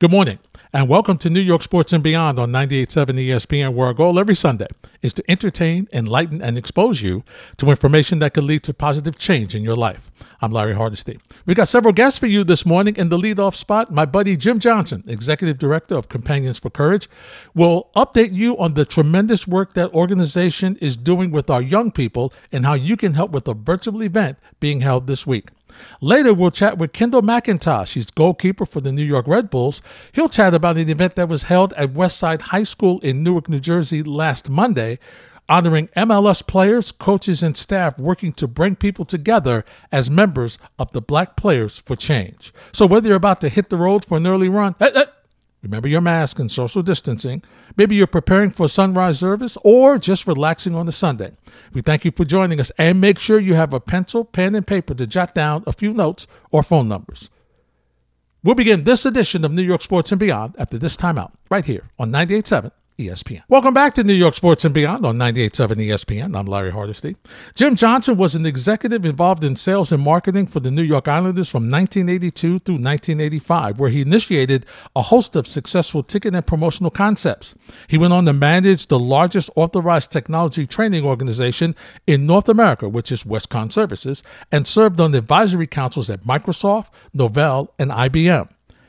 Good morning, and welcome to New York Sports and Beyond on 98.7 ESPN, where our goal every Sunday is to entertain, enlighten, and expose you to information that could lead to positive change in your life. I'm Larry Hardesty. We've got several guests for you this morning. In the leadoff spot, my buddy Jim Johnson, Executive Director of Companions for Courage, will update you on the tremendous work that organization is doing with our young people and how you can help with a virtual event being held this week. Later, we'll chat with Kendall McIntosh. He's goalkeeper for the New York Red Bulls. He'll chat about an event that was held at Westside High School in Newark, New Jersey last Monday, honoring MLS players, coaches, and staff working to bring people together as members of the Black Players for Change. So, whether you're about to hit the road for an early run, eh, eh, Remember your mask and social distancing. Maybe you're preparing for sunrise service or just relaxing on a Sunday. We thank you for joining us and make sure you have a pencil, pen, and paper to jot down a few notes or phone numbers. We'll begin this edition of New York Sports and Beyond after this timeout right here on 98.7 ESPN. Welcome back to New York Sports and Beyond on 98.7 ESPN. I'm Larry Hardesty. Jim Johnson was an executive involved in sales and marketing for the New York Islanders from 1982 through 1985, where he initiated a host of successful ticket and promotional concepts. He went on to manage the largest authorized technology training organization in North America, which is Westcon Services, and served on advisory councils at Microsoft, Novell, and IBM.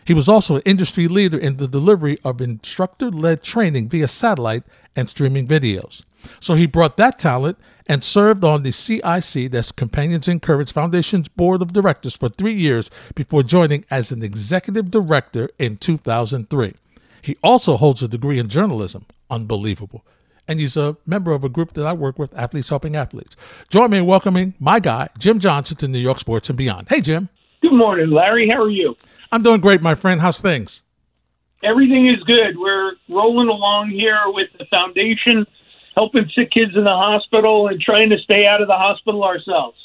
He was also an industry leader in the delivery of instructor led training via satellite and streaming videos. So he brought that talent and served on the CIC, that's Companions in Courage Foundation's board of directors, for three years before joining as an executive director in 2003. He also holds a degree in journalism. Unbelievable. And he's a member of a group that I work with, Athletes Helping Athletes. Join me in welcoming my guy, Jim Johnson, to New York Sports and Beyond. Hey, Jim. Good morning, Larry. How are you? I'm doing great, my friend. How's things? Everything is good. We're rolling along here with the foundation, helping sick kids in the hospital and trying to stay out of the hospital ourselves.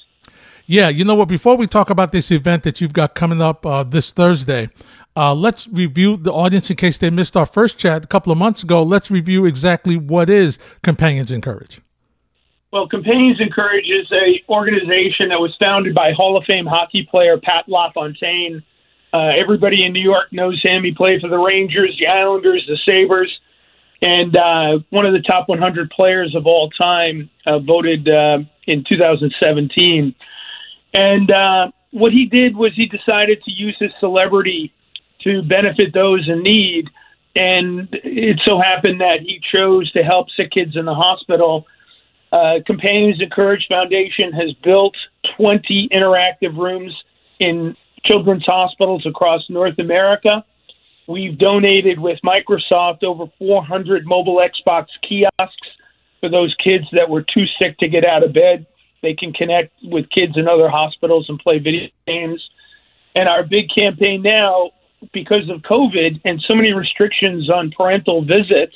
Yeah, you know what? Before we talk about this event that you've got coming up uh, this Thursday, uh, let's review the audience in case they missed our first chat a couple of months ago. Let's review exactly what is Companions in Courage. Well, Companions in Courage is a organization that was founded by Hall of Fame hockey player Pat LaFontaine uh, everybody in New York knows him. He played for the Rangers, the Islanders, the Sabres, and uh, one of the top 100 players of all time, uh, voted uh, in 2017. And uh, what he did was he decided to use his celebrity to benefit those in need. And it so happened that he chose to help sick kids in the hospital. Uh, Companions Courage Foundation has built 20 interactive rooms in children's hospitals across North America. We've donated with Microsoft over 400 mobile Xbox kiosks for those kids that were too sick to get out of bed. They can connect with kids in other hospitals and play video games. And our big campaign now, because of COVID and so many restrictions on parental visits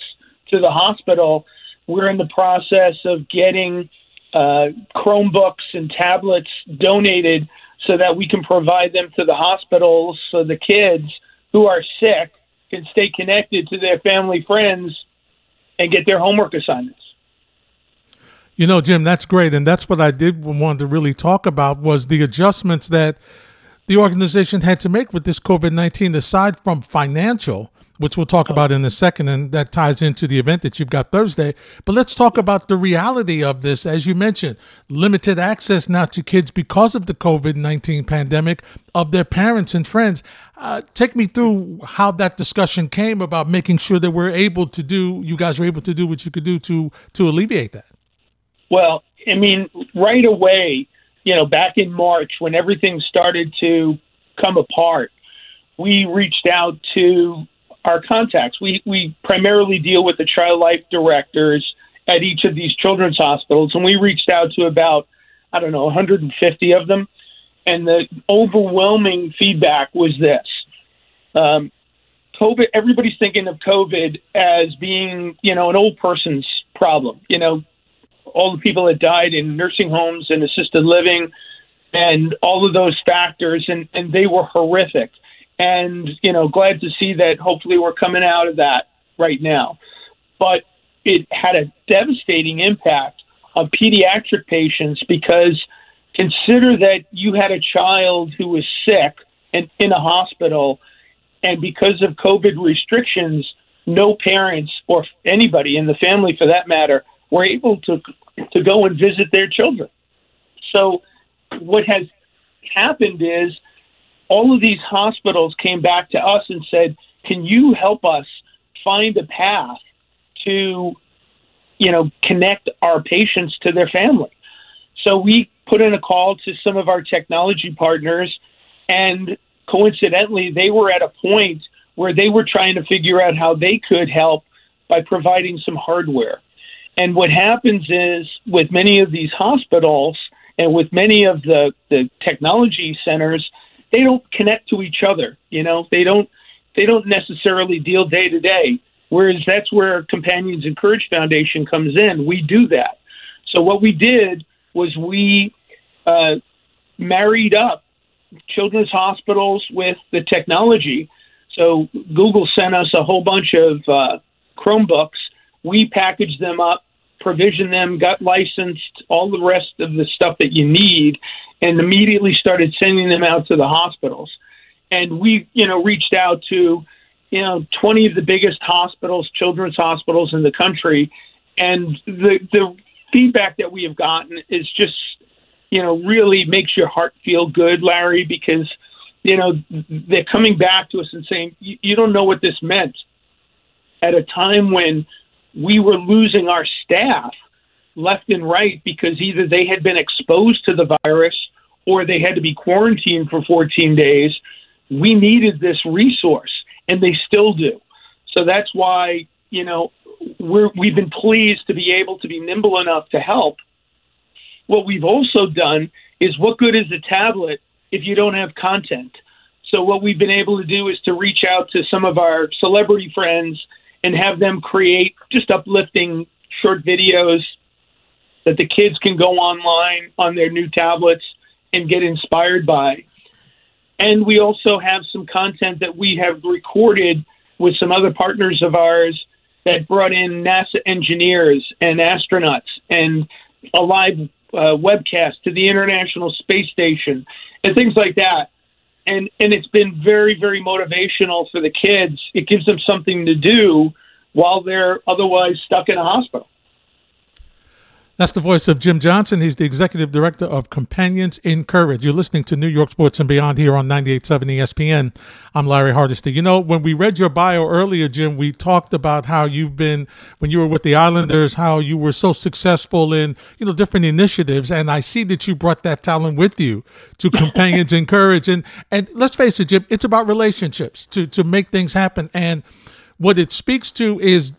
to the hospital, we're in the process of getting uh, Chromebooks and tablets donated so that we can provide them to the hospitals so the kids who are sick can stay connected to their family friends and get their homework assignments. You know, Jim, that's great, and that's what I did want to really talk about was the adjustments that the organization had to make with this COVID nineteen, aside from financial which we'll talk about in a second, and that ties into the event that you've got Thursday. But let's talk about the reality of this. As you mentioned, limited access now to kids because of the COVID 19 pandemic of their parents and friends. Uh, take me through how that discussion came about making sure that we're able to do, you guys were able to do what you could do to to alleviate that. Well, I mean, right away, you know, back in March when everything started to come apart, we reached out to our contacts. We we primarily deal with the child life directors at each of these children's hospitals, and we reached out to about I don't know 150 of them, and the overwhelming feedback was this: um, COVID. Everybody's thinking of COVID as being you know an old person's problem. You know, all the people that died in nursing homes and assisted living, and all of those factors, and and they were horrific and you know glad to see that hopefully we're coming out of that right now but it had a devastating impact on pediatric patients because consider that you had a child who was sick and in a hospital And because of COVID restrictions, no parents or anybody in the family, for that matter, were able to to go and visit their children. So, what has happened is all of these hospitals came back to us and said, "Can you help us find a path to, you know, connect our patients to their family?" So we put in a call to some of our technology partners, and coincidentally, they were at a point where they were trying to figure out how they could help by providing some hardware. And what happens is with many of these hospitals and with many of the, the technology centers, they don't connect to each other. You know, they don't they don't necessarily deal day to day. Whereas that's where Companions and Courage Foundation comes in. We do that. So what we did was we uh, married up children's hospitals with the technology. So Google sent us a whole bunch of uh, Chromebooks. We packaged them up, provisioned them, got licensed, all the rest of the stuff that you need, and immediately started sending them out to the hospitals. And we, you know, reached out to, you know, 20 of the biggest hospitals, children's hospitals in the country, and the the feedback that we have gotten is just, you know, really makes your heart feel good, Larry, because, you know, they're coming back to us and saying, you don't know what this meant at a time when we were losing our staff left and right because either they had been exposed to the virus or they had to be quarantined for 14 days. We needed this resource, and they still do. So that's why, you know, we're, we've been pleased to be able to be nimble enough to help. What we've also done is what good is a tablet if you don't have content? So what we've been able to do is to reach out to some of our celebrity friends and have them create just uplifting short videos that the kids can go online on their new tablets and get inspired by. And we also have some content that we have recorded with some other partners of ours that brought in NASA engineers and astronauts and a live uh, webcast to the International Space Station and things like that. And and it's been very very motivational for the kids. It gives them something to do while they're otherwise stuck in a hospital. That's the voice of Jim Johnson. He's the executive director of Companions in Courage. You're listening to New York Sports and Beyond here on 98.7 ESPN. I'm Larry Hardesty. You know, when we read your bio earlier, Jim, we talked about how you've been, when you were with the Islanders, how you were so successful in, you know, different initiatives. And I see that you brought that talent with you to Companions in Courage. And, and let's face it, Jim, it's about relationships to, to make things happen. And what it speaks to is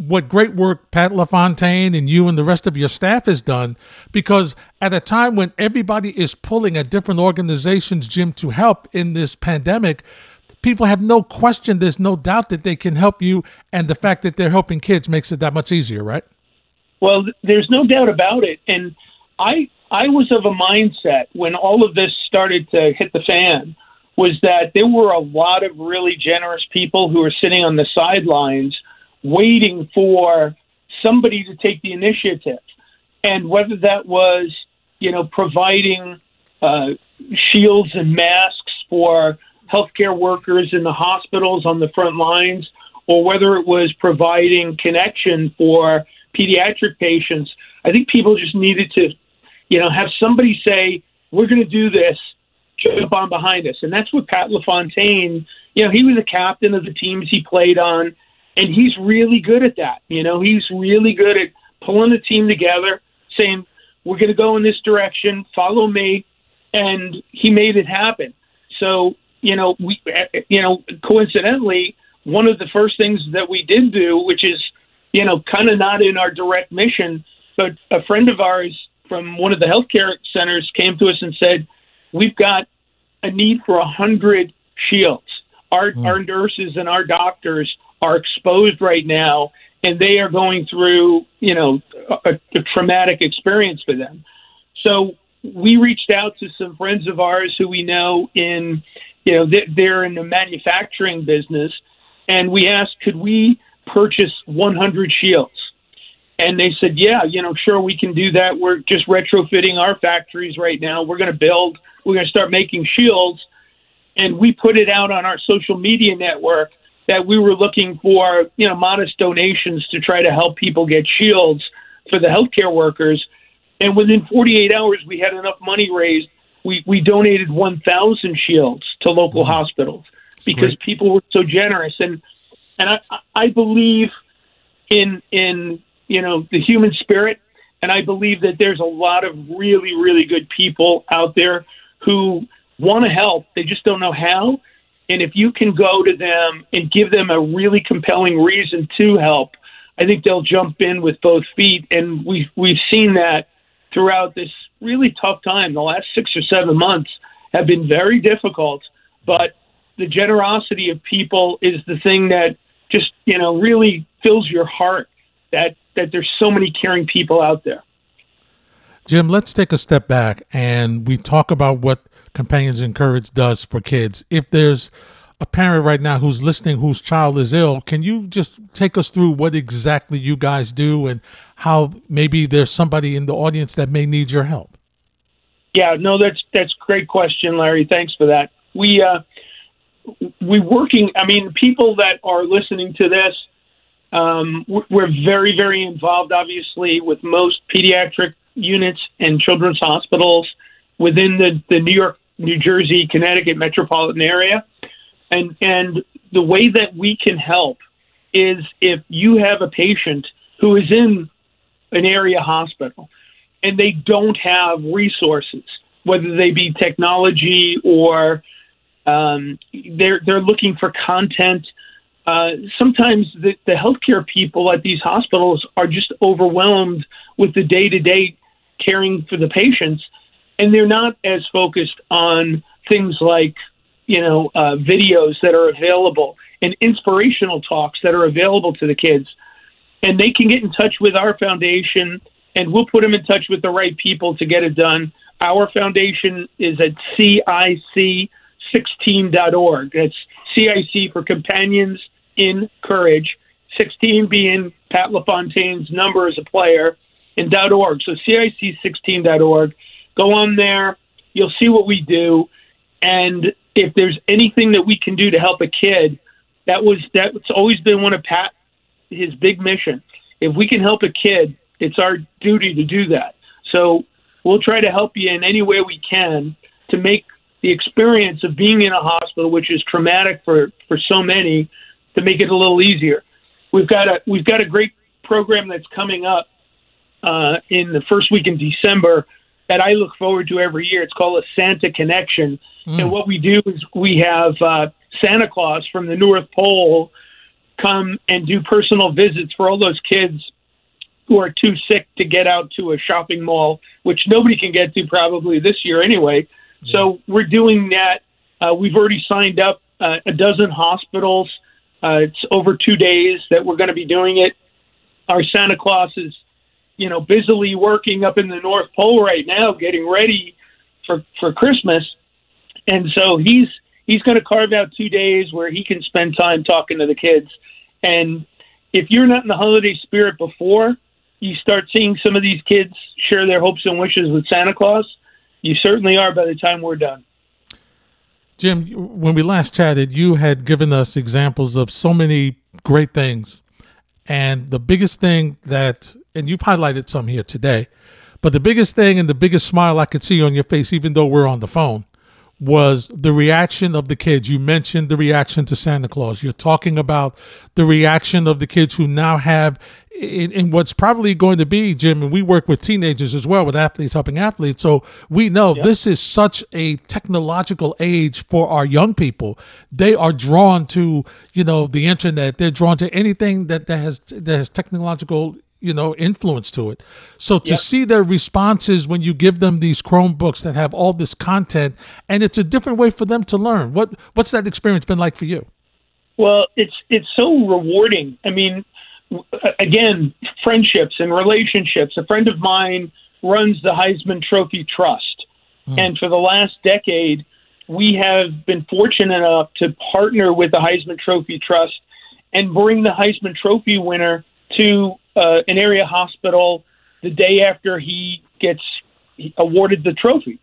what great work Pat LaFontaine and you and the rest of your staff has done because at a time when everybody is pulling at different organizations, Jim, to help in this pandemic, people have no question, there's no doubt that they can help you. And the fact that they're helping kids makes it that much easier, right? Well, there's no doubt about it. And I, I was of a mindset when all of this started to hit the fan was that there were a lot of really generous people who were sitting on the sidelines – waiting for somebody to take the initiative. And whether that was, you know, providing uh, shields and masks for healthcare workers in the hospitals on the front lines, or whether it was providing connection for pediatric patients, I think people just needed to, you know, have somebody say, "We're going to do this." Jump on behind us, and that's what Pat LaFontaine. You know, he was a captain of the teams he played on and he's really good at that. You know, he's really good at pulling the team together, saying, "We're going to go in this direction. Follow me," and he made it happen. So, you know, we, you know, coincidentally, one of the first things that we did do, which is, you know, kind of not in our direct mission, but a friend of ours from one of the healthcare centers came to us and said, "We've got a need for a hundred shields. Our mm. our nurses and our doctors are exposed right now and they are going through, you know, a, a traumatic experience for them. So we reached out to some friends of ours who we know in, you know, they're in the manufacturing business, and we asked, could we purchase 100 shields? And they said, yeah, you know, sure, we can do that. We're just retrofitting our factories right now. We're going to build, we're going to start making shields. and we put it out on our social media network that we were looking for, you know, modest donations to try to help people get shields for the healthcare workers. And within 48 hours, we had enough money raised. We, we donated 1,000 shields to local mm-hmm. hospitals because people were so generous. And and I, I believe in in you know the human spirit, and I believe that there's a lot of really really good people out there who want to help. They just don't know how. And if you can go to them and give them a really compelling reason to help, I think they'll jump in with both feet. And we've we've seen that throughout this really tough time. The last six or seven months have been very difficult, but the generosity of people is the thing that just you know really fills your heart that that there's so many caring people out there. Jim, let's take a step back and we talk about what Companions in Courage does for kids. If there's a parent right now who's listening whose child is ill, can you just take us through what exactly you guys do and how maybe there's somebody in the audience that may need your help? Yeah, no, that's that's a great question, Larry. Thanks for that. We uh, we working. I mean, people that are listening to this, um, we're very very involved, obviously, with most pediatric units and children's hospitals within the the New York, New Jersey, Connecticut metropolitan area, and and the way that we can help is if you have a patient who is in an area hospital and they don't have resources, whether they be technology or um, they're they're looking for content. Uh, sometimes the, the healthcare people at these hospitals are just overwhelmed with the day to day caring for the patients, and they're not as focused on things like you know uh, videos that are available and inspirational talks that are available to the kids, and they can get in touch with our foundation, and we'll put them in touch with the right people to get it done. Our foundation is at CIC 16.org. That's CIC for Companions in Courage, 16 being Pat LaFontaine's number as a player, and .org. So CIC16.org. Go on there. You'll see what we do. And if there's anything that we can do to help a kid, that was that's always been one of Pat his big mission. If we can help a kid, it's our duty to do that. So we'll try to help you in any way we can to make the experience of being in a hospital, which is traumatic for, for so many, to make it a little easier. We've got a we've got a great program that's coming up uh, in the first week in December that I look forward to every year. It's called a Santa Connection, mm. and what we do is we have uh, Santa Claus from the North Pole come and do personal visits for all those kids who are too sick to get out to a shopping mall, which nobody can get to probably this year anyway. So we're doing that. Uh, we've already signed up uh, a dozen hospitals. Uh, it's over two days that we're going to be doing it. Our Santa Claus is, you know, busily working up in the North Pole right now, getting ready for for Christmas, and so he's he's going to carve out two days where he can spend time talking to the kids. And if you're not in the holiday spirit before you start seeing some of these kids share their hopes and wishes with Santa Claus, you certainly are by the time we're done. Jim, when we last chatted, you had given us examples of so many great things. And the biggest thing that, and you've highlighted some here today, but the biggest thing and the biggest smile I could see on your face, even though we're on the phone, was the reaction of the kids. You mentioned the reaction to Santa Claus. You're talking about the reaction of the kids who now have in, in, what's probably going to be, Jim, and we work with teenagers as well, with athletes helping athletes. So we know yep. this is such a technological age for our young people. They are drawn to, you know, the internet. They're drawn to anything that, that has that has technological you know influence to it. So to yep. see their responses when you give them these chromebooks that have all this content and it's a different way for them to learn. What what's that experience been like for you? Well it's it's so rewarding. I mean again friendships and relationships. A friend of mine runs the heisman trophy trust. Mm. and for the last decade we have been fortunate enough to partner with the heisman trophy trust and bring the heisman trophy winner to uh, an area hospital the day after he gets awarded the trophy.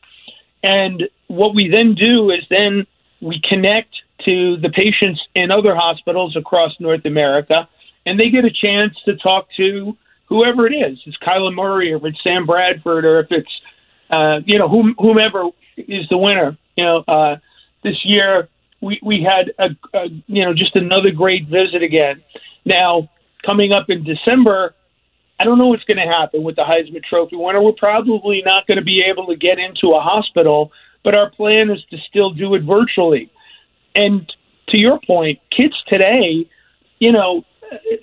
And what we then do is then we connect to the patients in other hospitals across North America, and they get a chance to talk to whoever it is. It's Kyler Murray, or if it's Sam Bradford, or if it's uh, you know whom, whomever is the winner. You know, uh, this year we we had a, a you know just another great visit again. Now coming up in December, I don't know what's going to happen with the Heisman Trophy winner. We're probably not going to be able to get into a hospital, but our plan is to still do it virtually. And to your point, kids today, you know,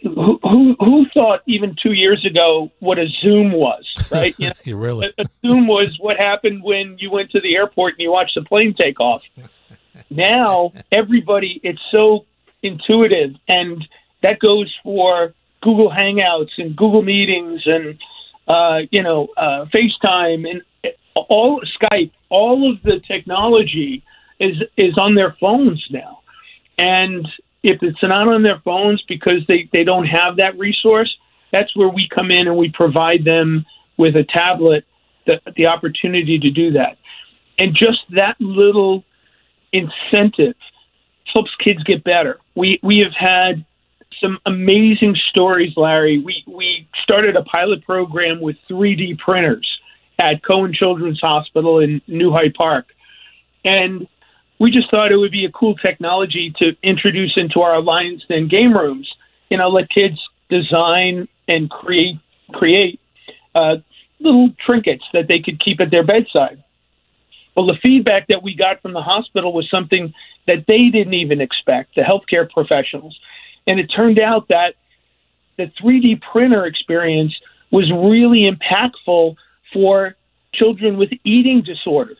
who, who who thought even two years ago what a Zoom was, right? You, know, you really a, a Zoom was what happened when you went to the airport and you watched the plane take off. now everybody, it's so intuitive, and that goes for Google Hangouts and Google Meetings and uh, you know uh, FaceTime and all Skype. All of the technology is is on their phones now, and if it's not on their phones because they, they don't have that resource, that's where we come in and we provide them with a tablet the, the opportunity to do that. And just that little incentive helps kids get better. We we have had some amazing stories, Larry. We we started a pilot program with 3D printers at Cohen Children's Hospital in New Hyde Park. And we just thought it would be a cool technology to introduce into our Lions Den game rooms. You know, let kids design and create create uh, little trinkets that they could keep at their bedside. Well, the feedback that we got from the hospital was something that they didn't even expect, the healthcare professionals. And it turned out that the 3D printer experience was really impactful for children with eating disorders.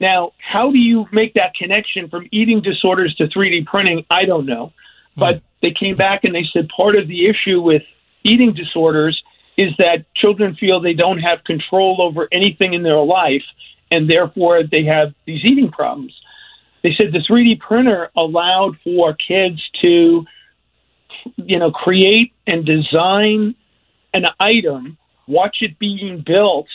Now, how do you make that connection from eating disorders to 3D printing? I don't know. Hmm. But they came back and they said part of the issue with eating disorders is that children feel they don't have control over anything in their life and therefore they have these eating problems. They said the 3D printer allowed for kids to you know create and design an item, watch it being built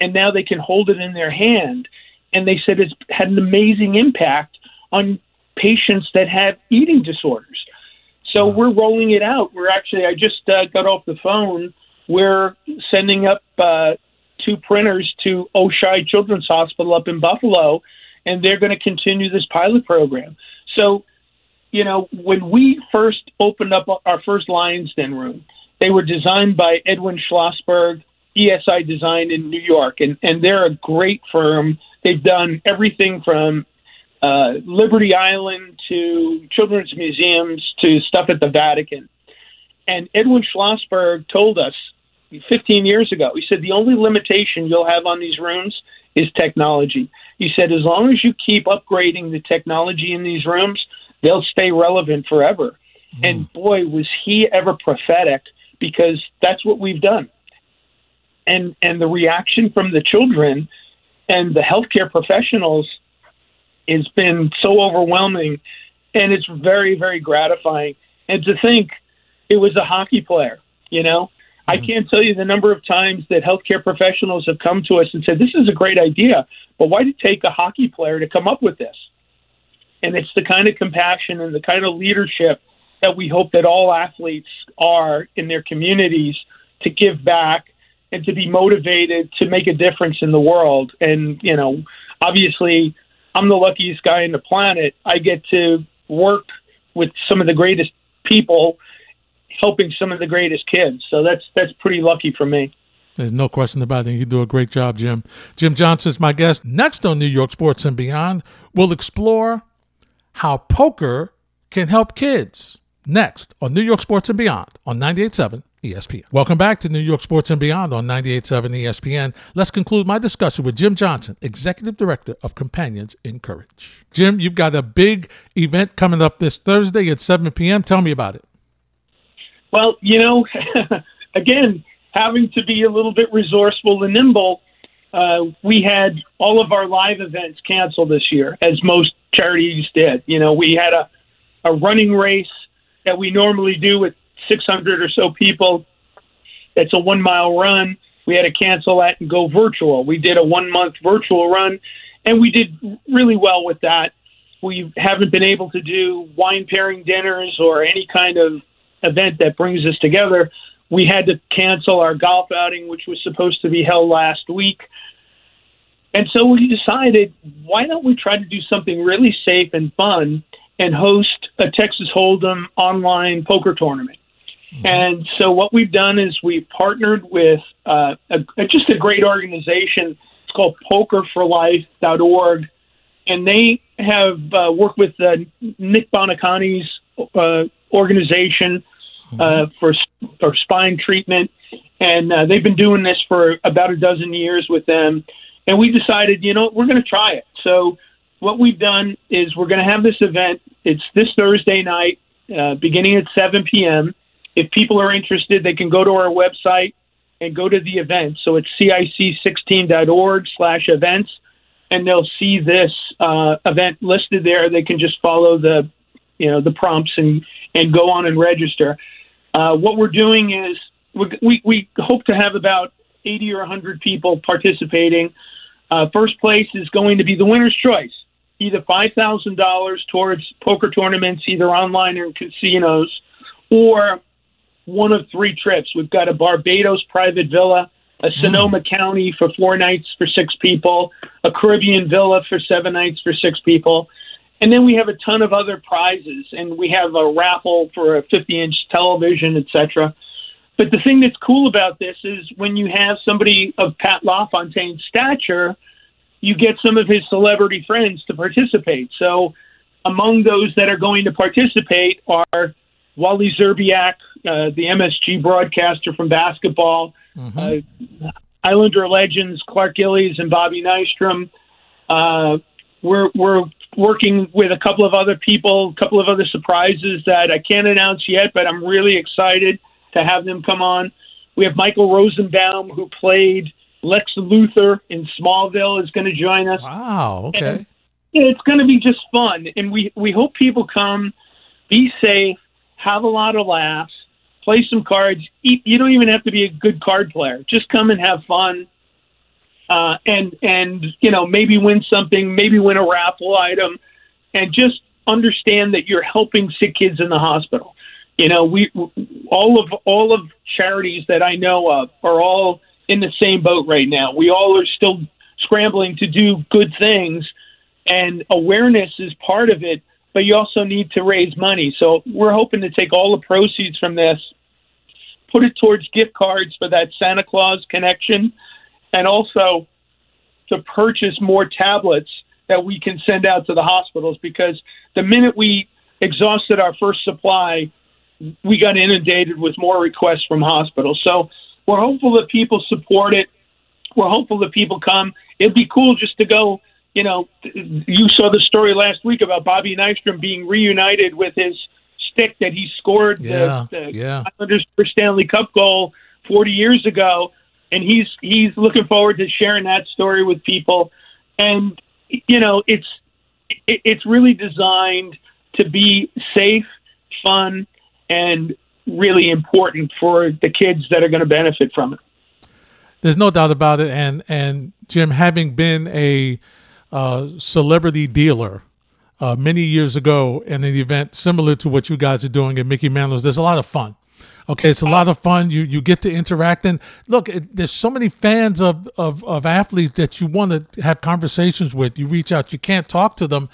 and now they can hold it in their hand and they said it's had an amazing impact on patients that have eating disorders. So wow. we're rolling it out. We're actually, I just uh, got off the phone. We're sending up uh, two printers to Oishei Children's Hospital up in Buffalo, and they're going to continue this pilot program. So, you know, when we first opened up our first Lions Den room, they were designed by Edwin Schlossberg, ESI Design in New York, and, and they're a great firm They've done everything from uh, Liberty Island to children's museums to stuff at the Vatican. And Edwin Schlossberg told us 15 years ago, he said, the only limitation you'll have on these rooms is technology. He said, as long as you keep upgrading the technology in these rooms, they'll stay relevant forever. Mm. And boy, was he ever prophetic because that's what we've done. And and the reaction from the children and the healthcare professionals has been so overwhelming and it's very very gratifying and to think it was a hockey player you know mm-hmm. i can't tell you the number of times that healthcare professionals have come to us and said this is a great idea but why did it take a hockey player to come up with this and it's the kind of compassion and the kind of leadership that we hope that all athletes are in their communities to give back and to be motivated to make a difference in the world. And, you know, obviously, I'm the luckiest guy in the planet. I get to work with some of the greatest people helping some of the greatest kids. So that's that's pretty lucky for me. There's no question about it. You do a great job, Jim. Jim Johnson is my guest. Next on New York Sports and Beyond, we'll explore how poker can help kids. Next on New York Sports and Beyond on 98.7 ESPN. Welcome back to New York Sports and Beyond on 98.7 ESPN. Let's conclude my discussion with Jim Johnson, Executive Director of Companions in Courage. Jim, you've got a big event coming up this Thursday at 7 p.m. Tell me about it. Well, you know, again, having to be a little bit resourceful and nimble, uh, we had all of our live events canceled this year, as most charities did. You know, we had a, a running race that we normally do with 600 or so people. It's a one mile run. We had to cancel that and go virtual. We did a one month virtual run, and we did really well with that. we haven't been able to do wine pairing dinners or any kind of event that brings us together, we had to cancel our golf outing, which was supposed to be held last week. And so we decided, why don't we try to do something really safe and fun and host a Texas Hold'em online poker tournament? Mm-hmm. And so what we've done is we've partnered with uh, a, just a great organization. It's called PokerForLife.org, and they have uh, worked with uh, Nick Buoniconti's uh, organization uh, mm-hmm. for for spine treatment, and uh, they've been doing this for about a dozen years with them. And we decided, you know, we're going to try it. So what we've done is we're going to have this event. It's this Thursday night, uh, beginning at 7 p.m. If people are interested, they can go to our website and go to the event. So it's cic16.org slash events, and they'll see this uh, event listed there. They can just follow the, you know, the prompts and, and go on and register. Uh, what we're doing is we, we hope to have about 80 or 100 people participating. Uh, first place is going to be the winner's choice, either $5,000 towards poker tournaments, either online or in casinos, or one of three trips. We've got a Barbados private villa, a Sonoma mm. County for four nights for six people, a Caribbean villa for seven nights for six people, and then we have a ton of other prizes, and we have a raffle for a 50 inch television, etc. But the thing that's cool about this is when you have somebody of Pat LaFontaine's stature, you get some of his celebrity friends to participate. So among those that are going to participate are Wally Szczerbiak, uh, the MSG broadcaster from basketball, mm-hmm. uh, Islander legends Clark Gillies and Bobby Nystrom. Uh, we're we're working with a couple of other people, a couple of other surprises that I can't announce yet, but I'm really excited to have them come on. We have Michael Rosenbaum, who played Lex Luthor in Smallville, is going to join us. Wow. Okay. And it's going to be just fun, and we we hope people come, be safe, have a lot of laughs, play some cards. You don't even have to be a good card player. Just come and have fun uh, and and you know maybe win something, maybe win a raffle item, and just understand that you're helping sick kids in the hospital. You know, we all of all of charities that I know of are all in the same boat right now. We all are still scrambling to do good things, and awareness is part of it. But you also need to raise money. So we're hoping to take all the proceeds from this, put it towards gift cards for that Santa Claus connection and also to purchase more tablets that we can send out to the hospitals because the minute we exhausted our first supply, we got inundated with more requests from hospitals. So we're hopeful that people support it. We're hopeful that people come. It'd be cool just to go. You know, you saw the story last week about Bobby Nystrom being reunited with his stick that he scored yeah, the, the yeah. Islanders for Stanley Cup goal 40 years ago and he's he's looking forward to sharing that story with people. And you know, it's it's really designed to be safe, fun, and really important for the kids that are going to benefit from it. There's no doubt about it. And and Jim, having been a uh, celebrity dealer uh, many years ago in an event similar to what you guys are doing at Mickey Mantle's, there's a lot of fun. Okay, it's a lot of fun. You you get to interact and look. It, there's so many fans of, of of athletes that you want to have conversations with. You reach out. You can't talk to them,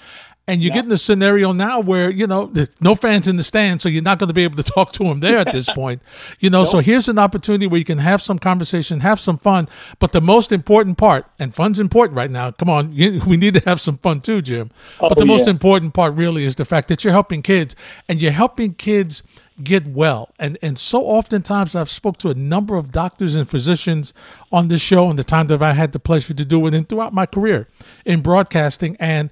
and you yeah. get in the scenario now where you know there's no fans in the stand, so you're not going to be able to talk to them there at this point. You know, nope. so here's an opportunity where you can have some conversation, have some fun. But the most important part, and fun's important right now. Come on, you, we need to have some fun too, Jim. Oh, but the yeah. most important part really is the fact that you're helping kids, and you're helping kids get well. And and so oftentimes I've spoke to a number of doctors and physicians on this show and the time that I had the pleasure to do it and throughout my career in broadcasting and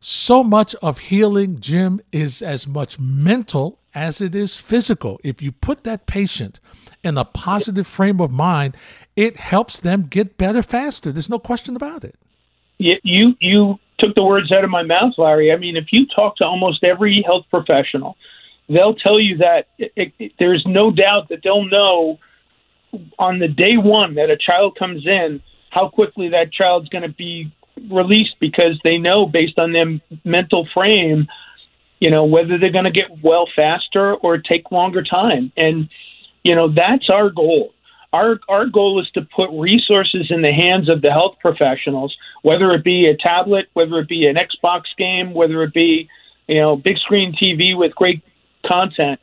so much of healing, Jim, is as much mental as it is physical. If you put that patient in a positive frame of mind, it helps them get better faster. There's no question about it. You you took the words out of my mouth, Larry. I mean, if you talk to almost every health professional, they'll tell you that it, it, there's no doubt that they'll know on the day one that a child comes in how quickly that child's going to be released because they know based on their mental frame, you know, whether they're going to get well faster or take longer time. And, you know, that's our goal. Our, our goal is to put resources in the hands of the health professionals, whether it be a tablet, whether it be an Xbox game, whether it be, you know, big screen TV with great content,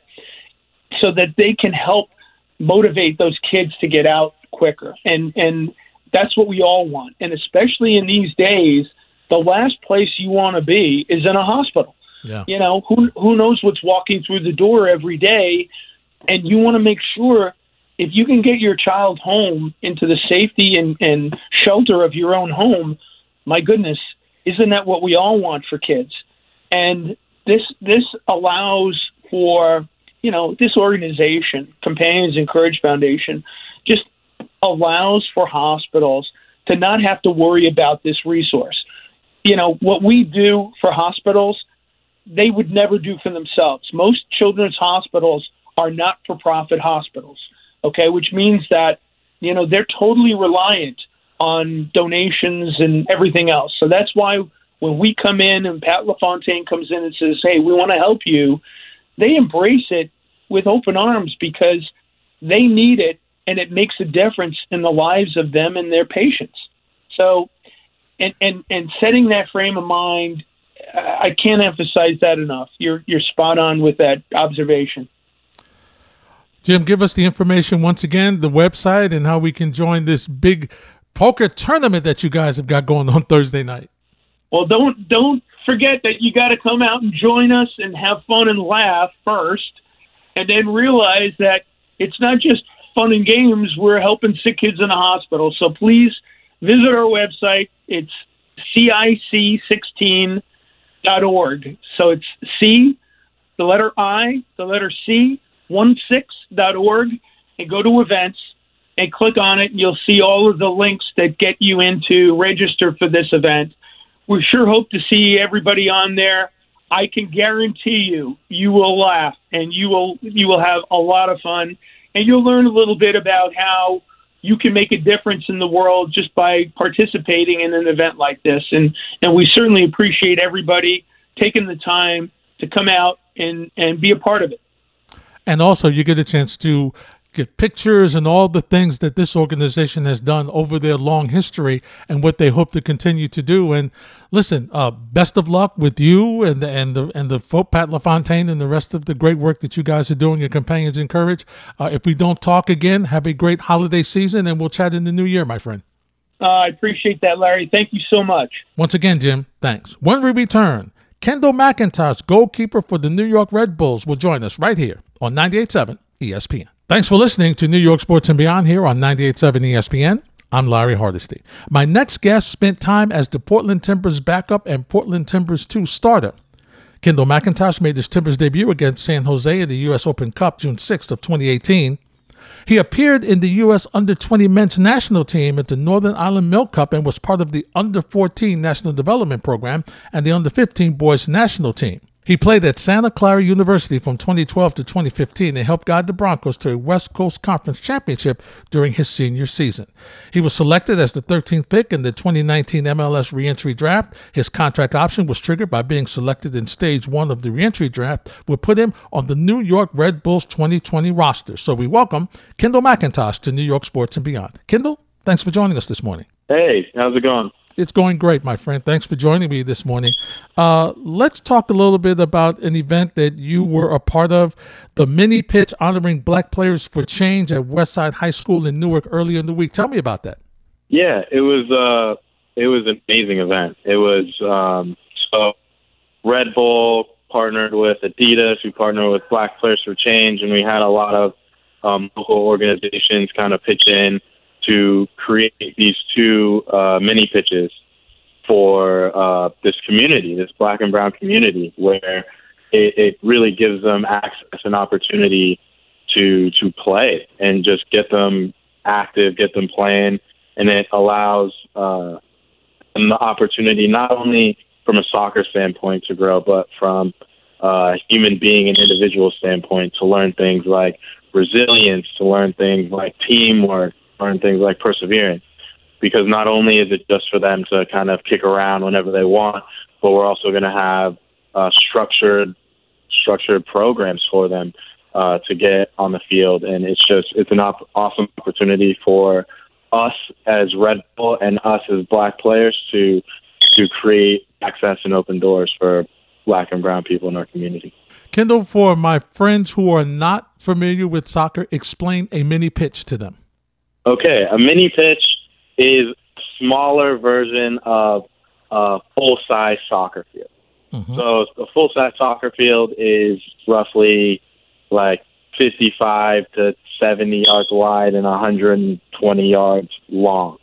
so that they can help motivate those kids to get out quicker. And, and, that's what we all want. And especially in these days, the last place you want to be is in a hospital. Yeah. You know, who who knows what's walking through the door every day and you want to make sure if you can get your child home into the safety and, and shelter of your own home, my goodness, isn't that what we all want for kids? And this this allows for you know this organization, Companions and Courage Foundation, just allows for hospitals to not have to worry about this resource. You know, what we do for hospitals, they would never do for themselves. Most children's hospitals are not for profit hospitals, okay, which means that, you know, they're totally reliant on donations and everything else. So that's why when we come in and Pat LaFontaine comes in and says, hey, we want to help you, they embrace it with open arms because they need it and it makes a difference in the lives of them and their patients. So, and and and setting that frame of mind, I can't emphasize that enough. You're you're spot on with that observation. Jim, give us the information once again, the website, and how we can join this big poker tournament that you guys have got going on Thursday night. Well, don't don't forget that you got to come out and join us and have fun and laugh first, and then realize that it's not just fun and games, we're helping sick kids in the hospital. So please visit our website. It's CIC16.org. So it's C, the letter I, the letter C, 16.org, and go to events and click on it. And you'll see all of the links that get you into register for this event. We sure hope to see everybody on there. I can guarantee you, you will laugh and you will you will have a lot of fun and you'll learn a little bit about how you can make a difference in the world just by participating in an event like this. And and we certainly appreciate everybody taking the time to come out and and be a part of it. And also, you get a chance to get pictures and all the things that this organization has done over their long history and what they hope to continue to do. And listen, uh, best of luck with you and the and the and the Pat LaFontaine and the rest of the great work that you guys are doing. Your companions in courage. Uh, if we don't talk again, have a great holiday season, and we'll chat in the new year, my friend. Uh, I appreciate that, Larry. Thank you so much. Once again, Jim, thanks. When we return, Kendall McIntosh, goalkeeper for the New York Red Bulls, will join us right here on 98.7 ESPN. Thanks for listening to New York Sports and Beyond here on 98.7 ESPN. I'm Larry Hardesty. My next guest spent time as the Portland Timbers backup and Portland Timbers 2 starter. Kendall McIntosh made his Timbers debut against San Jose in the U.S. Open Cup June 6th of 2018. He appeared in the U.S. Under 20 men's national team at the Northern Ireland Milk Cup and was part of the Under 14 National Development Program and the Under 15 boys national team. He played at Santa Clara University from 2012 to 2015 and helped guide the Broncos to a West Coast Conference championship during his senior season. He was selected as the 13th pick in the 2019 MLS reentry draft. His contract option was triggered by being selected in stage one of the reentry draft, would put him on the New York Red Bulls 2020 roster. So we welcome Kendall McIntosh to New York Sports and Beyond. Kendall, thanks for joining us this morning. Hey, how's it going? It's going great, my friend. Thanks for joining me this morning. Uh, let's talk a little bit about an event that you were a part of, the mini pitch honoring Black Players for Change at Westside High School in Newark earlier in the week. Tell me about that. Yeah, it was uh, it was an amazing event. It was um, so Red Bull partnered with Adidas, we partnered with Black Players for Change, and we had a lot of um, local organizations kind of pitch in to create these two uh, mini pitches for uh, this community, this black and brown community, where it, it really gives them access and opportunity to to play and just get them active, get them playing, and it allows uh, them the opportunity not only from a soccer standpoint to grow, but from a human being and individual standpoint to learn things like resilience, to learn things like teamwork, learn things like perseverance. because not only is it just for them to kind of kick around whenever they want, but we're also going to have uh, structured structured programs for them uh, to get on the field, and it's just it's an op- awesome opportunity for us as Red Bull and us as black players to to create access and open doors for black and brown people in our community. Kendall, for my friends who are not familiar with soccer, explain a mini pitch to them. Okay, a mini pitch is smaller version of a full size soccer field. Mm-hmm. So a full size soccer field is roughly like 55 to 70 yards wide and 120 yards long.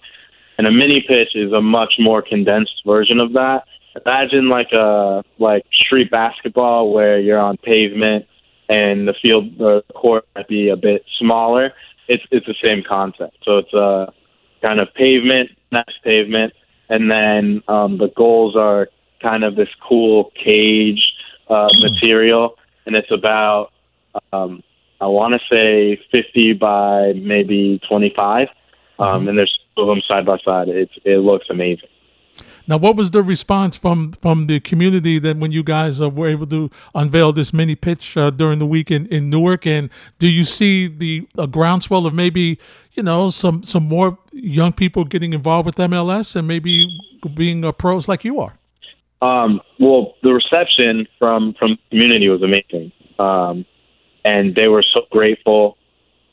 And a mini pitch is a much more condensed version of that. Imagine like a like street basketball where you're on pavement and the field the court might be a bit smaller. It's it's the same concept. So it's a kind of pavement, next pavement, and then um, the goals are kind of this cool cage uh, hmm. material, and it's about um, I want to say 50 by maybe 25, um, mm-hmm. and there's two of them side by side. It's it looks amazing. Now, what was the response from from the community that when you guys uh, were able to unveil this mini pitch uh, during the week in, in Newark? And do you see the a groundswell of maybe you know some some more young people getting involved with MLS and maybe being uh, pros like you are? Um, well, the reception from from the community was amazing, um, and they were so grateful,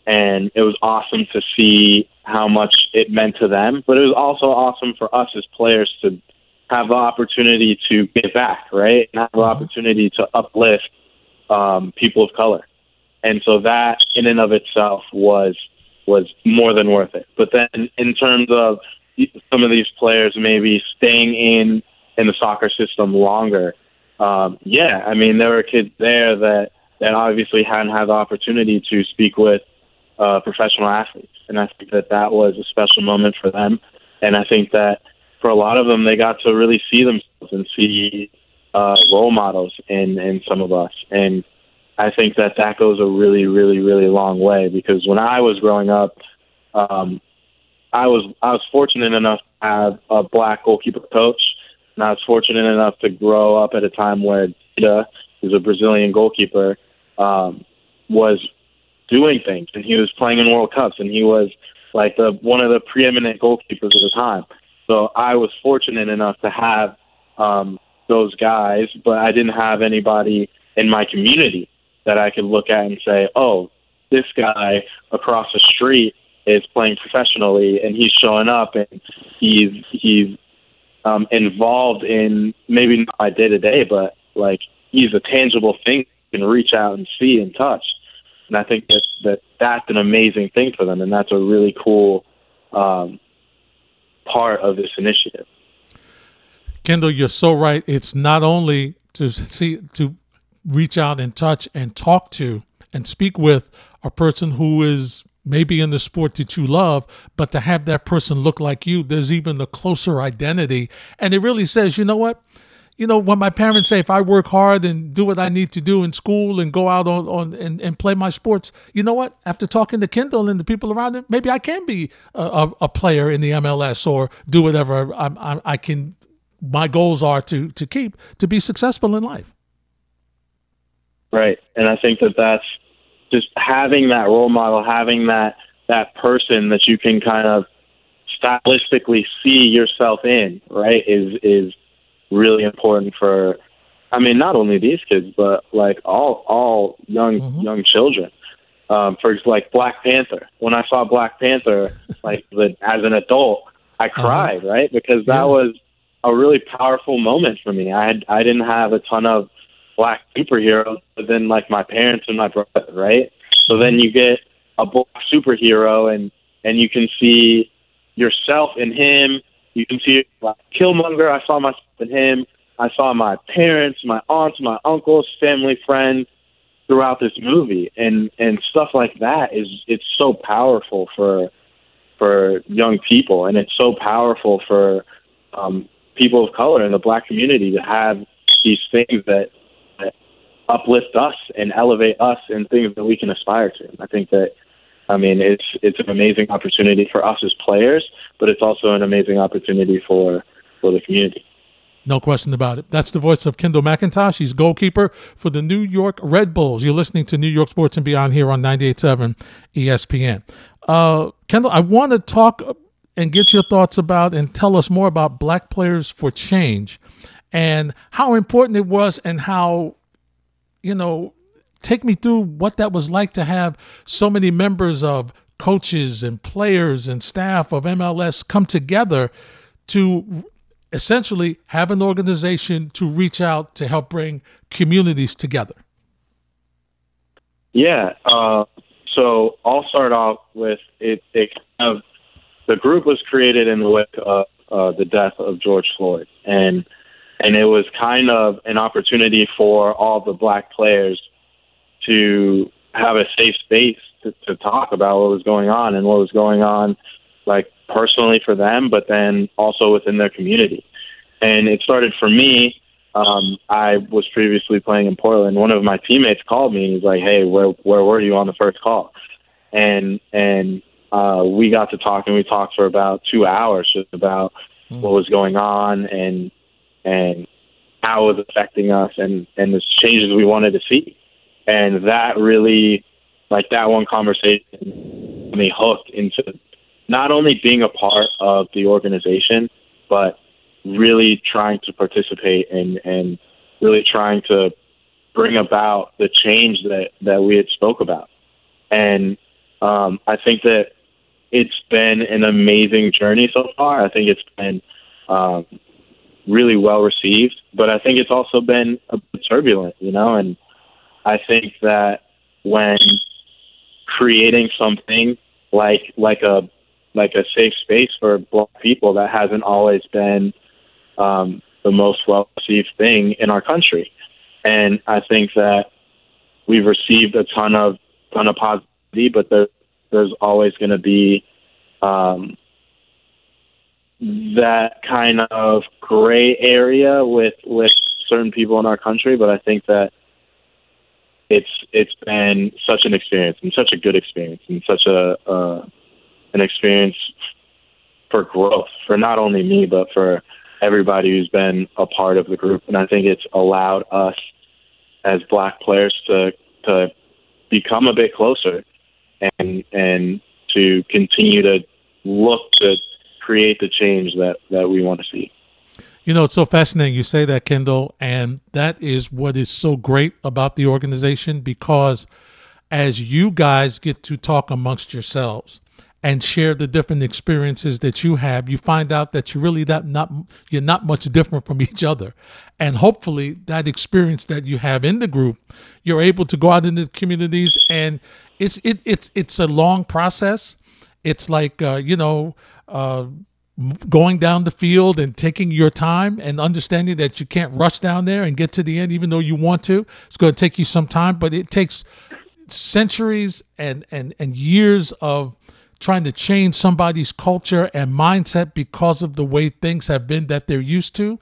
and it was awesome to see how much it meant to them, but it was also awesome for us as players to have the opportunity to give back, right? And have the mm-hmm. opportunity to uplift um, people of color. And so that in and of itself was was more than worth it. But then in terms of some of these players maybe staying in in the soccer system longer, um, yeah, I mean there were kids there that that obviously hadn't had the opportunity to speak with uh, professional athletes and I think that that was a special moment for them. And I think that for a lot of them, they got to really see themselves and see uh, role models in in some of us. And I think that that goes a really, really, really long way because when I was growing up, um, I was I was fortunate enough to have a black goalkeeper coach, and I was fortunate enough to grow up at a time where Dida, who's a Brazilian goalkeeper, um, was doing things, and he was playing in World Cups, and he was like the one of the preeminent goalkeepers of the time. So I was fortunate enough to have um, those guys, but I didn't have anybody in my community that I could look at and say, "Oh, this guy across the street is playing professionally, and he's showing up, and he's he's um, involved in maybe not my day to day, but like he's a tangible thing you can reach out and see and touch." And I think that, that that's an amazing thing for them, and that's a really cool um, part of this initiative. Kendall, you're so right. It's not only to see to reach out and touch and talk to and speak with a person who is maybe in the sport that you love, but to have that person look like you, there's even a closer identity. And it really says, you know what? You know, when my parents say if I work hard and do what I need to do in school and go out on, on and, and play my sports, you know what? After talking to Kendall and the people around him, maybe I can be a, a, a player in the MLS or do whatever I, I, I can. My goals are to to keep to be successful in life. Right, and I think that that's just having that role model, having that that person that you can kind of stylistically see yourself in, right, is is really important for I mean not only these kids but like all all young mm-hmm. young children. Um, for like Black Panther. When I saw Black Panther, like the, as an adult, I uh-huh. cried, uh-huh. right? Because that yeah. was a really powerful moment for me. I had I didn't have a ton of black superheroes than like my parents and my brother, right? So then you get a black superhero and and you can see yourself in him you can see like Killmonger. I saw myself in him. I saw my parents, my aunts, my uncles, family, friends throughout this movie, and and stuff like that is it's so powerful for for young people, and it's so powerful for um, people of color in the Black community to have these things that, that uplift us and elevate us and things that we can aspire to. I think that I mean, it's it's an amazing opportunity for us as players, but it's also an amazing opportunity for for the community. No question about it. That's the voice of Kendall McIntosh. He's goalkeeper for the New York Red Bulls. You're listening to New York Sports and Beyond here on 98.7 ESPN. Uh, Kendall, I want to talk and get your thoughts about and tell us more about Black Players for Change and how important it was and how, you know, take me through what that was like to have so many members of coaches and players and staff of MLS come together to essentially have an organization to reach out to help bring communities together. Yeah. Uh, so I'll start off with it. It kind of the group was created in the wake of uh, the death of George Floyd, and and it was kind of an opportunity for all the black players to have a safe space to, to talk about what was going on and what was going on, like personally for them, but then also within their community. And it started for me. Um, I was previously playing in Portland. One of my teammates called me and he's like, "Hey, where where were you on the first call?" And and uh, we got to talk and we talked for about two hours just about mm. what was going on and and how it was affecting us and and the changes we wanted to see and that really like that one conversation me hooked into not only being a part of the organization but really trying to participate and and really trying to bring about the change that that we had spoke about and um, I think that it's been an amazing journey so far. I think it's been um, really well received, but I think it's also been a bit turbulent, you know, and I think that when creating something like like a like a safe space for black people that hasn't always been um, the most well received thing in our country, and I think that we've received a ton of ton of positivity, but there, there's always going to be um, that kind of gray area with with certain people in our country. But I think that it's it's been such an experience and such a good experience and such a uh, an experience for growth for not only me but for everybody who's been a part of the group. And I think it's allowed us as black players to to become a bit closer and and to continue to look to create the change that that we want to see you know, it's so fascinating you say that, Kendall, and that is what is so great about the organization because as you guys get to talk amongst yourselves and share the different experiences that you have, you find out that you're really that not you're not much different from each other. And hopefully that experience that you have in the group, you're able to go out into the communities and it's it, it's it's a long process. It's like uh, you know, uh, going down the field and taking your time and understanding that you can't rush down there and get to the end even though you want to. It's going to take you some time but it takes centuries and and and years of trying to change somebody's culture and mindset because of the way things have been that they're used to.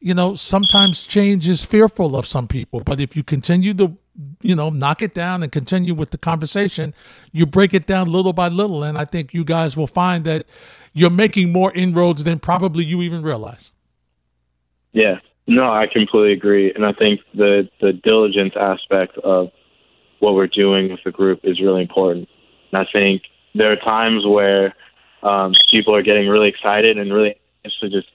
You know sometimes change is fearful of some people but if you continue to you know knock it down and continue with the conversation you break it down little by little and i think you guys will find that you're making more inroads than probably you even realize. Yeah, no, I completely agree, and I think the the diligence aspect of what we're doing with the group is really important. And I think there are times where um, people are getting really excited and really to just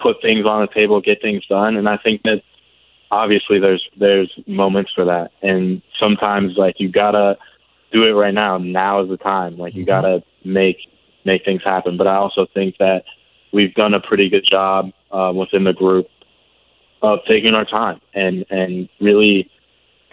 put things on the table, get things done, and I think that obviously there's there's moments for that, and sometimes like you gotta do it right now. Now is the time. Like you mm-hmm. gotta make make things happen. But I also think that we've done a pretty good job uh, within the group of taking our time and and really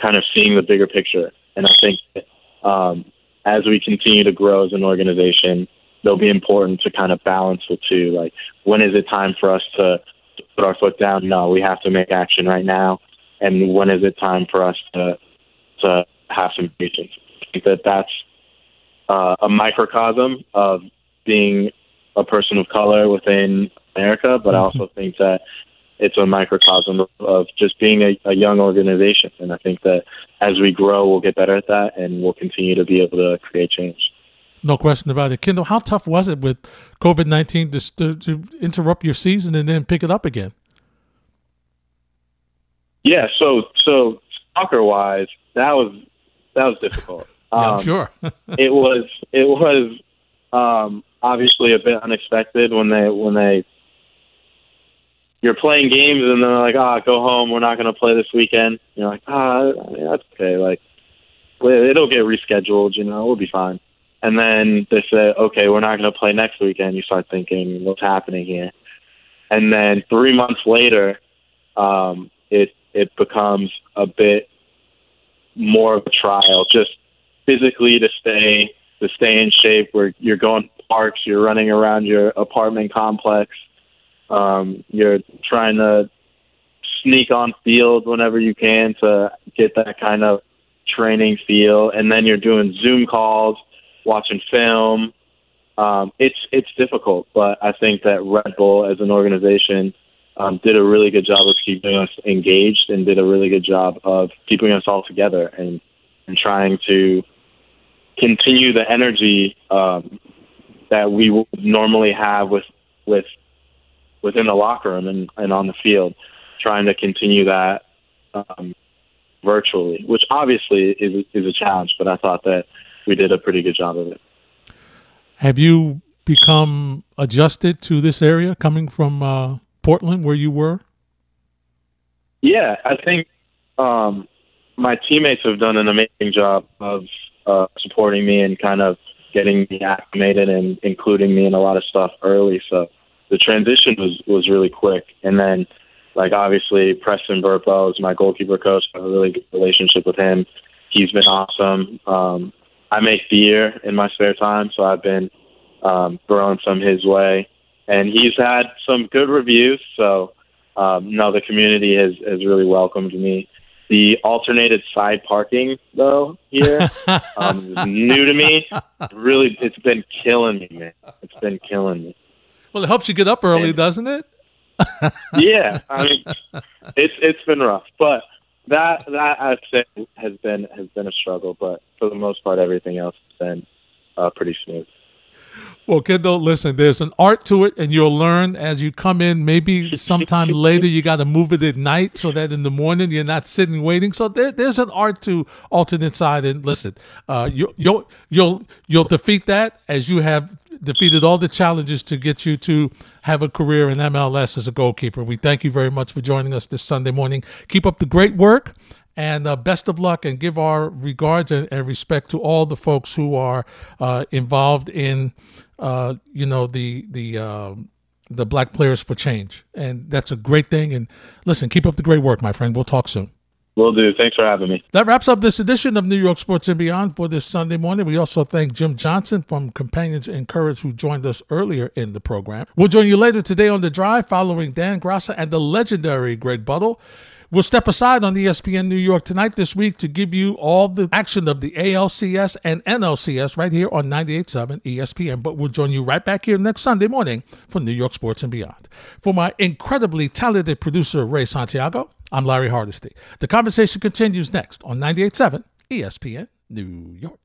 kind of seeing the bigger picture. And I think um, as we continue to grow as an organization, it'll be important to kind of balance the two. Like, when is it time for us to, to put our foot down? No, we have to make action right now. And when is it time for us to to have some patience? I think that that's uh, a microcosm of being a person of color within America, but I also think that it's a microcosm of, just being a, a young organization. And I think that as we grow, we'll get better at that and we'll continue to be able to create change. No question about it. Kendall, how tough was it with COVID 19 to, to, interrupt your season and then pick it up again? Yeah, so so soccer wise, that was that was difficult. Yeah, I'm Um, sure. it was it was um, obviously a bit unexpected when they when they you're playing games and they're like, ah, go home. We're not going to play this weekend. You're like, ah, yeah, that's okay. Like, it'll get rescheduled. You know, we'll be fine. And then they say, okay, we're not going to play next weekend. You start thinking, what's happening here? And then three months later, um, it it becomes a bit more of a trial, just physically to stay to stay in shape. Where you're going to parks, you're running around your apartment complex, um, you're trying to sneak on field whenever you can to get that kind of training feel, and then you're doing Zoom calls, watching film. Um, it's it's difficult, but I think that Red Bull as an organization um, did a really good job of keeping us engaged and did a really good job of keeping us all together and and trying to continue the energy um, that we would normally have with with within the locker room and, and on the field, trying to continue that um, virtually, which obviously is is a challenge. But I thought that we did a pretty good job of it. Have you become adjusted to this area coming from uh, Portland, where you were? Yeah, I think um, my teammates have done an amazing job of uh, supporting me and kind of getting me acclimated and including me in a lot of stuff early. So the transition was was really quick. And then, like obviously, Preston Burpo is my goalkeeper coach. I have a really good relationship with him. He's been awesome. Um, I make beer in my spare time, so I've been um, throwing some his way, and he's had some good reviews. So um, no, the community has has really welcomed me. The alternated side parking though here um, new to me. Really, it's been killing me, man. It's been killing me. Well, it helps you get up early, And- doesn't it? Yeah, I mean, it's it's been rough, but that that I'd say has been has been a struggle. But for the most part, everything else has been uh, pretty smooth. Well, Kendall, listen, there's an art to it, and you'll learn as you come in. Maybe sometime later you got to move it at night so that in the morning you're not sitting waiting. So there, there's an art to alternate side. And listen, uh, you, you'll you'll you'll defeat that as you have defeated all the challenges to get you to have a career in MLS as a goalkeeper. We thank you very much for joining us this Sunday morning. Keep up the great work. And uh, best of luck, and give our regards and, and respect to all the folks who are uh, involved in, uh, you know, the the um the Black Players for Change, and that's a great thing. And listen, keep up the great work, my friend. We'll talk soon. Will do. Thanks for having me. That wraps up this edition of New York Sports and Beyond for this Sunday morning. We also thank Jim Johnson from Companions in Courage who joined us earlier in the program. We'll join you later today on the drive following Dan Graca and the legendary Greg Buttle. We'll step aside on ESPN New York tonight this week to give you all the action of the ALCS and NLCS right here on 98.7 ESPN. But we'll join you right back here next Sunday morning for New York Sports and Beyond. For my incredibly talented producer, Ray Santiago, I'm Larry Hardesty. The conversation continues next on 98.7 ESPN New York.